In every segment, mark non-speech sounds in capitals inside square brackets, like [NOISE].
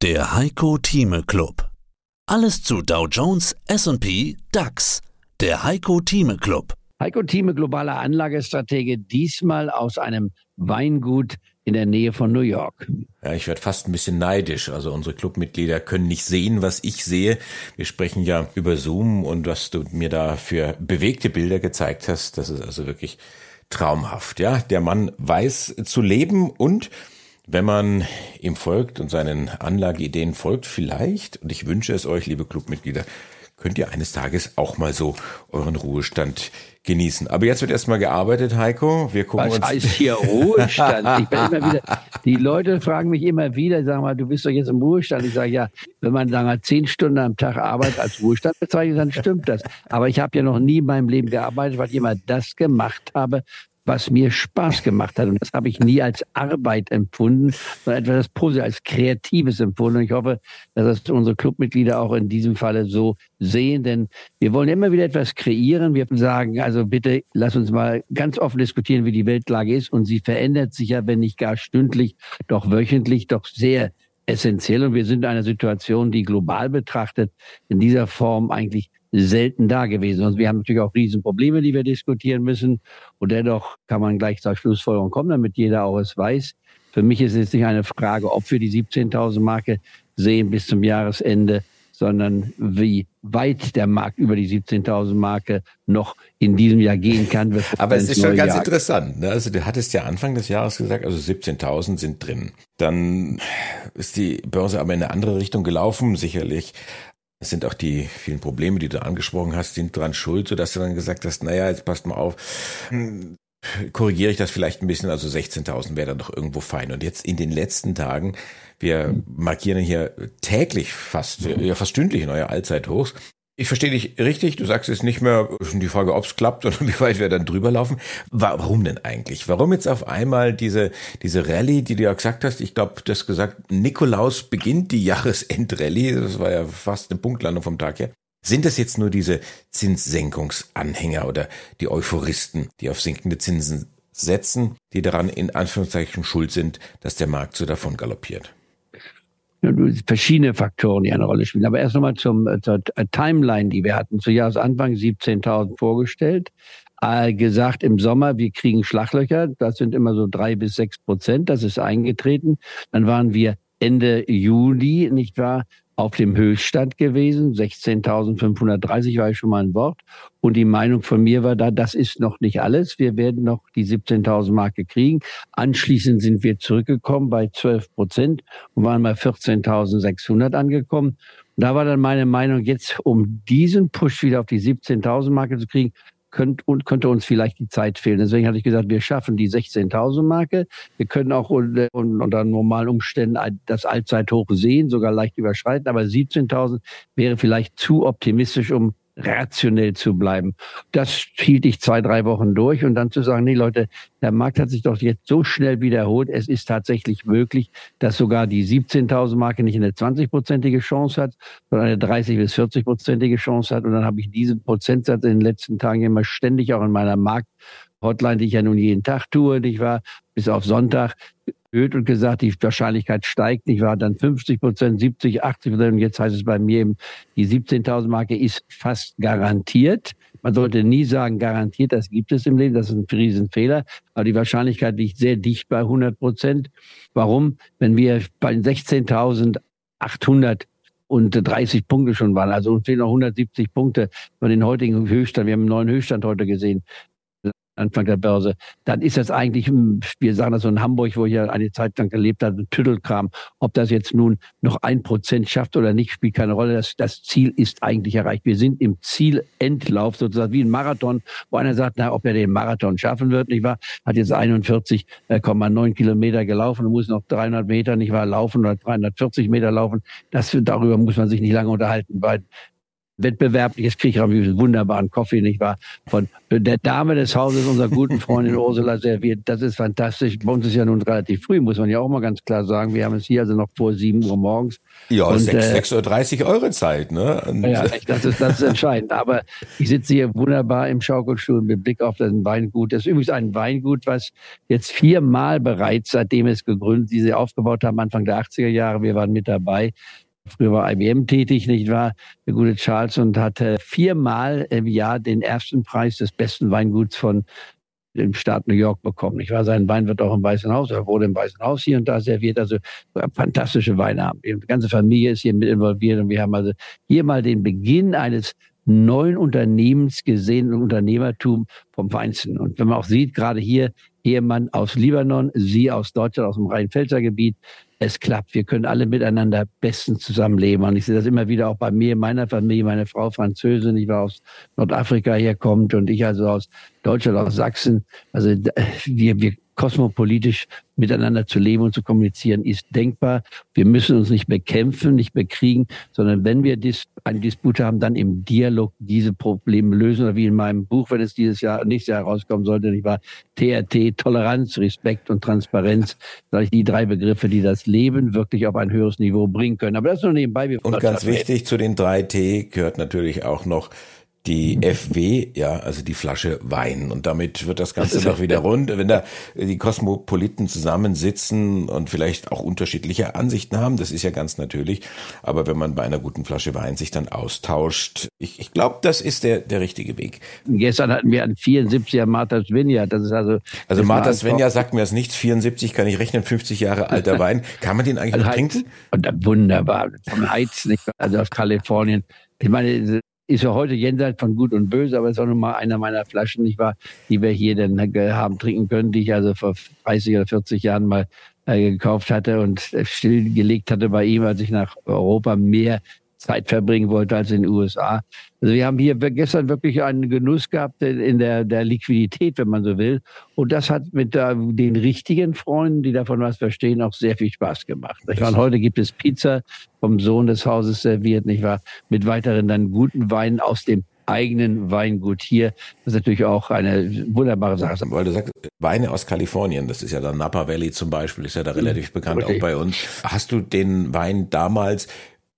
Der Heiko Thieme Club. Alles zu Dow Jones, S&P, DAX. Der Heiko Thieme Club. Heiko Thieme, globaler Anlagestratege, diesmal aus einem Weingut in der Nähe von New York. Ja, ich werde fast ein bisschen neidisch. Also unsere Clubmitglieder können nicht sehen, was ich sehe. Wir sprechen ja über Zoom und was du mir da für bewegte Bilder gezeigt hast, das ist also wirklich traumhaft. Ja, der Mann weiß zu leben und wenn man ihm folgt und seinen Anlageideen folgt, vielleicht, und ich wünsche es euch, liebe Clubmitglieder, könnt ihr eines Tages auch mal so euren Ruhestand genießen. Aber jetzt wird erstmal gearbeitet, Heiko. Wir gucken Was uns. heißt hier Ruhestand? Ich bin immer wieder, die Leute fragen mich immer wieder, sag mal, du bist doch jetzt im Ruhestand. Ich sage, ja, wenn man sagen wir, zehn Stunden am Tag Arbeit als Ruhestand bezeichnet, dann stimmt das. Aber ich habe ja noch nie in meinem Leben gearbeitet, weil ich immer das gemacht habe, was mir Spaß gemacht hat. Und das habe ich nie als Arbeit empfunden, sondern etwas Positives, als Kreatives empfunden. Und ich hoffe, dass das unsere Clubmitglieder auch in diesem Falle so sehen, denn wir wollen immer wieder etwas kreieren. Wir sagen, also bitte lass uns mal ganz offen diskutieren, wie die Weltlage ist. Und sie verändert sich ja, wenn nicht gar stündlich, doch wöchentlich, doch sehr essentiell. Und wir sind in einer Situation, die global betrachtet in dieser Form eigentlich selten da gewesen. Und wir haben natürlich auch Riesenprobleme, die wir diskutieren müssen. Und dennoch kann man gleich zur Schlussfolgerung kommen, damit jeder auch es weiß. Für mich ist es nicht eine Frage, ob wir die 17.000 Marke sehen bis zum Jahresende, sondern wie weit der Markt über die 17.000 Marke noch in diesem Jahr gehen kann. [LAUGHS] Aber es ist schon ganz Jahr. interessant. Ne? Also du hattest ja Anfang des Jahres gesagt, also 17.000 sind drin. Dann ist die Börse aber in eine andere Richtung gelaufen, sicherlich es sind auch die vielen Probleme, die du angesprochen hast, sind dran schuld, sodass du dann gesagt hast, naja, jetzt passt mal auf, hm, korrigiere ich das vielleicht ein bisschen, also 16.000 wäre dann doch irgendwo fein. Und jetzt in den letzten Tagen, wir markieren hier täglich fast, ja fast stündlich neue Allzeithochs. Ich verstehe dich richtig. Du sagst es nicht mehr die Frage, ob es klappt oder [LAUGHS] wie weit wir dann drüber laufen. Warum denn eigentlich? Warum jetzt auf einmal diese, diese Rallye, die du ja gesagt hast? Ich glaube, du hast gesagt, Nikolaus beginnt die Jahresendrallye. Das war ja fast eine Punktlandung vom Tag her. Sind das jetzt nur diese Zinssenkungsanhänger oder die Euphoristen, die auf sinkende Zinsen setzen, die daran in Anführungszeichen schuld sind, dass der Markt so davon galoppiert? verschiedene Faktoren, die eine Rolle spielen. Aber erst nochmal zum, äh, zur Timeline, die wir hatten. Zu Jahresanfang 17.000 vorgestellt. Äh, gesagt im Sommer, wir kriegen Schlaglöcher. Das sind immer so drei bis sechs Prozent. Das ist eingetreten. Dann waren wir Ende Juli, nicht wahr, auf dem Höchststand gewesen. 16.530 war ich schon mal ein Wort. Und die Meinung von mir war da, das ist noch nicht alles. Wir werden noch die 17.000 Marke kriegen. Anschließend sind wir zurückgekommen bei 12 Prozent und waren bei 14.600 angekommen. Da war dann meine Meinung, jetzt um diesen Push wieder auf die 17.000 Marke zu kriegen, könnt, und könnte uns vielleicht die Zeit fehlen. Deswegen hatte ich gesagt, wir schaffen die 16.000 Marke. Wir können auch unter, unter normalen Umständen das Allzeithoch sehen, sogar leicht überschreiten. Aber 17.000 wäre vielleicht zu optimistisch, um rationell zu bleiben. Das hielt ich zwei, drei Wochen durch und dann zu sagen, nee Leute, der Markt hat sich doch jetzt so schnell wiederholt. Es ist tatsächlich möglich, dass sogar die 17.000 Marke nicht eine 20-prozentige Chance hat, sondern eine 30 bis 40-prozentige Chance hat. Und dann habe ich diesen Prozentsatz in den letzten Tagen immer ständig auch in meiner Markt Hotline, die ich ja nun jeden Tag tue, nicht wahr? Bis auf Sonntag erhöht und gesagt, die Wahrscheinlichkeit steigt, nicht wahr? Dann 50 Prozent, 70, 80 Prozent. Und jetzt heißt es bei mir eben, die 17.000 Marke ist fast garantiert. Man sollte nie sagen, garantiert, das gibt es im Leben, das ist ein Riesenfehler. Aber die Wahrscheinlichkeit liegt sehr dicht bei 100 Prozent. Warum? Wenn wir bei 16.800 und 30 Punkte schon waren. Also uns fehlen noch 170 Punkte von den heutigen Höchststand. Wir haben einen neuen Höchststand heute gesehen. Anfang der Börse, dann ist das eigentlich, hm, wir sagen das so in Hamburg, wo ich ja eine Zeit lang gelebt habe, ein Tüttelkram. Ob das jetzt nun noch ein Prozent schafft oder nicht, spielt keine Rolle. Das, das Ziel ist eigentlich erreicht. Wir sind im Zielendlauf sozusagen wie ein Marathon, wo einer sagt, na, ob er den Marathon schaffen wird, nicht wahr? Hat jetzt 41,9 Kilometer gelaufen und muss noch 300 Meter, nicht wahr, laufen oder 340 Meter laufen. Das, darüber muss man sich nicht lange unterhalten, weil wettbewerblich. Jetzt kriege ich auch einen wunderbaren Kaffee, nicht wahr? Von der Dame des Hauses, unserer guten Freundin [LAUGHS] Ursula serviert. Das ist fantastisch. Bei uns ist ja nun relativ früh, muss man ja auch mal ganz klar sagen. Wir haben es hier also noch vor sieben Uhr morgens. Ja, und, 6.30 äh, Uhr eure Zeit, ne? Und ja, das ist, das ist entscheidend. Aber ich sitze hier wunderbar im Schaukelstuhl mit Blick auf das Weingut. Das ist übrigens ein Weingut, was jetzt viermal bereits, seitdem es gegründet, diese aufgebaut haben, Anfang der 80er Jahre, wir waren mit dabei, Früher war IBM tätig, nicht wahr? Der gute Charles und hatte viermal im Jahr den ersten Preis des besten Weinguts von dem Staat New York bekommen. Nicht wahr? Sein Wein wird auch im Weißen Haus, er wurde im Weißen Haus hier und da serviert. Also fantastische Weine haben. Die ganze Familie ist hier mit involviert und wir haben also hier mal den Beginn eines neuen Unternehmens gesehen, Unternehmertum vom Feinsten. Und wenn man auch sieht, gerade hier Ehemann aus Libanon, sie aus Deutschland, aus dem Rhein-Pfälzer Gebiet, es klappt. Wir können alle miteinander bestens zusammenleben. Und ich sehe das immer wieder auch bei mir, meiner Familie, meine Frau Französin, ich war aus Nordafrika herkommt und ich also aus Deutschland, aus Sachsen. Also wir, wir kosmopolitisch miteinander zu leben und zu kommunizieren, ist denkbar. Wir müssen uns nicht bekämpfen, nicht bekriegen, sondern wenn wir dis eine Dispute haben, dann im Dialog diese Probleme lösen. Oder wie in meinem Buch, wenn es dieses Jahr, nächstes Jahr rauskommen sollte, nicht wahr? TRT, Toleranz, Respekt und Transparenz, sage ich die drei Begriffe, die das Leben wirklich auf ein höheres Niveau bringen können. Aber das nur nebenbei. Und ganz wichtig, zu den drei T gehört natürlich auch noch die FW, ja, also die Flasche Wein. Und damit wird das Ganze noch wieder rund. Wenn da die Kosmopoliten zusammensitzen und vielleicht auch unterschiedliche Ansichten haben, das ist ja ganz natürlich. Aber wenn man bei einer guten Flasche Wein sich dann austauscht, ich, ich glaube, das ist der, der richtige Weg. Gestern hatten wir einen 74er Martha Svenja. Das ist also. Also Martha Svenja sagt mir das nichts. 74 kann ich rechnen, 50 Jahre alter [LAUGHS] Wein. Kann man den eigentlich also noch trinken? Und wunderbar. Vom Heiz, nicht? Also aus Kalifornien. Ich meine, ist ja heute jenseits von Gut und Böse, aber ist auch nun mal einer meiner Flaschen, nicht wahr, die wir hier dann haben trinken können, die ich also vor 30 oder 40 Jahren mal äh, gekauft hatte und stillgelegt hatte bei ihm, als ich nach Europa mehr Zeit verbringen wollte als in den USA. Also wir haben hier gestern wirklich einen Genuss gehabt in der, der Liquidität, wenn man so will. Und das hat mit der, den richtigen Freunden, die davon was verstehen, auch sehr viel Spaß gemacht. Ich meine, heute gibt es Pizza vom Sohn des Hauses serviert, nicht wahr? Mit weiteren dann guten Weinen aus dem eigenen Weingut hier. Das ist natürlich auch eine wunderbare Sache. Weil du sagst, Weine aus Kalifornien, das ist ja der Napa Valley zum Beispiel, ist ja da relativ bekannt Richtig. auch bei uns. Hast du den Wein damals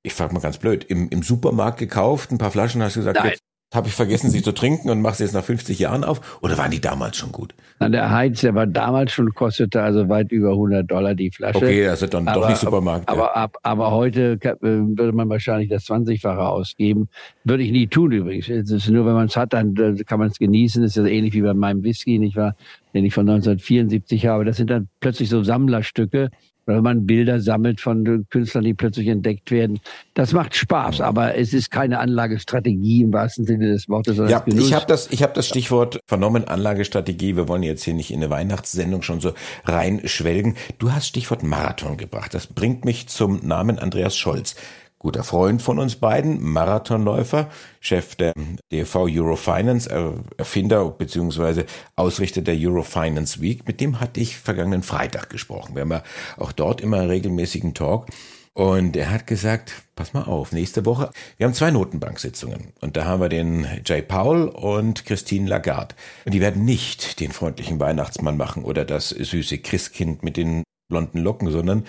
ich frage mal ganz blöd, im, im Supermarkt gekauft, ein paar Flaschen, hast du gesagt, Nein. jetzt habe ich vergessen, sie zu trinken und machst jetzt nach 50 Jahren auf? Oder waren die damals schon gut? Na, der Heiz, der war damals schon, kostete also weit über 100 Dollar die Flasche. Okay, also dann aber, doch nicht Supermarkt. Aber, ja. aber, aber heute äh, würde man wahrscheinlich das 20-fache ausgeben. Würde ich nie tun übrigens. Es ist nur, wenn man es hat, dann äh, kann man es genießen. Das ist ja ähnlich wie bei meinem Whisky, nicht wahr? Den ich von 1974 habe. Das sind dann plötzlich so Sammlerstücke wenn man Bilder sammelt von Künstlern, die plötzlich entdeckt werden. Das macht Spaß, aber es ist keine Anlagestrategie im wahrsten Sinne des Wortes. Ja, ich habe das, ich habe das Stichwort vernommen, Anlagestrategie. Wir wollen jetzt hier nicht in eine Weihnachtssendung schon so reinschwelgen. Du hast Stichwort Marathon gebracht. Das bringt mich zum Namen Andreas Scholz guter Freund von uns beiden, Marathonläufer, Chef der DV Eurofinance, Erfinder bzw. Ausrichter der Eurofinance Week. Mit dem hatte ich vergangenen Freitag gesprochen. Wir haben ja auch dort immer regelmäßigen Talk. Und er hat gesagt, pass mal auf, nächste Woche, wir haben zwei Notenbanksitzungen. Und da haben wir den Jay Powell und Christine Lagarde. Und die werden nicht den freundlichen Weihnachtsmann machen oder das süße Christkind mit den blonden Locken, sondern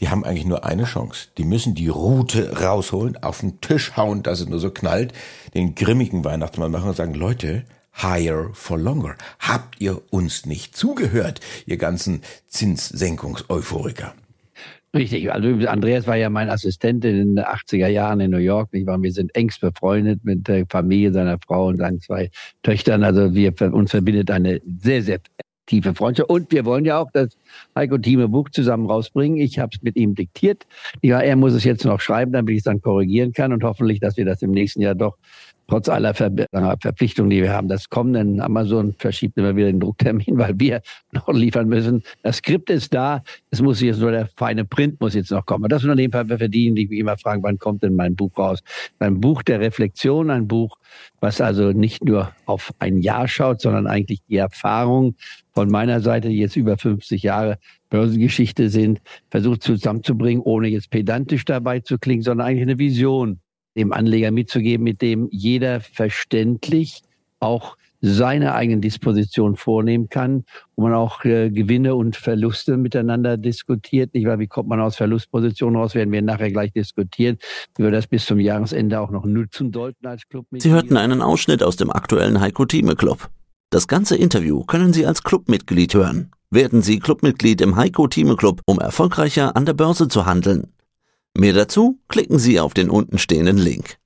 die haben eigentlich nur eine Chance. Die müssen die Rute rausholen, auf den Tisch hauen, dass es nur so knallt, den grimmigen Weihnachtsmann machen und sagen, Leute, higher for longer. Habt ihr uns nicht zugehört, ihr ganzen Zinssenkungseuphoriker? Richtig. Also Andreas war ja mein Assistent in den 80er Jahren in New York. Ich war, wir sind engst befreundet mit der Familie seiner Frau und seinen zwei Töchtern. Also wir uns verbindet eine sehr, sehr tiefe Freundschaft. Und wir wollen ja auch das Heiko Thieme Buch zusammen rausbringen. Ich habe es mit ihm diktiert. Ja, er muss es jetzt noch schreiben, damit ich es dann korrigieren kann und hoffentlich, dass wir das im nächsten Jahr doch trotz aller Ver Verpflichtungen, die wir haben, das kommt, denn Amazon verschiebt immer wieder den Drucktermin, [LAUGHS] weil wir noch liefern müssen. Das Skript ist da, es muss jetzt nur der feine Print muss jetzt noch kommen. Und das Unternehmen wir verdienen, die mich immer fragen, wann kommt denn mein Buch raus? Ein Buch der Reflexion, ein Buch, was also nicht nur auf ein Jahr schaut, sondern eigentlich die Erfahrung von meiner Seite, die jetzt über 50 Jahre Börsengeschichte sind, versucht zusammenzubringen, ohne jetzt pedantisch dabei zu klingen, sondern eigentlich eine Vision dem Anleger mitzugeben, mit dem jeder verständlich auch seine eigenen Dispositionen vornehmen kann, wo man auch äh, Gewinne und Verluste miteinander diskutiert. Nicht wahr? Wie kommt man aus Verlustpositionen raus? Werden wir nachher gleich diskutieren, wie wir das bis zum Jahresende auch noch nutzen sollten als Club. Sie hörten einen Ausschnitt aus dem aktuellen Heiko Thieme Club. Das ganze Interview können Sie als Clubmitglied hören. Werden Sie Clubmitglied im Heiko Thieme Club, um erfolgreicher an der Börse zu handeln. Mehr dazu klicken Sie auf den untenstehenden Link.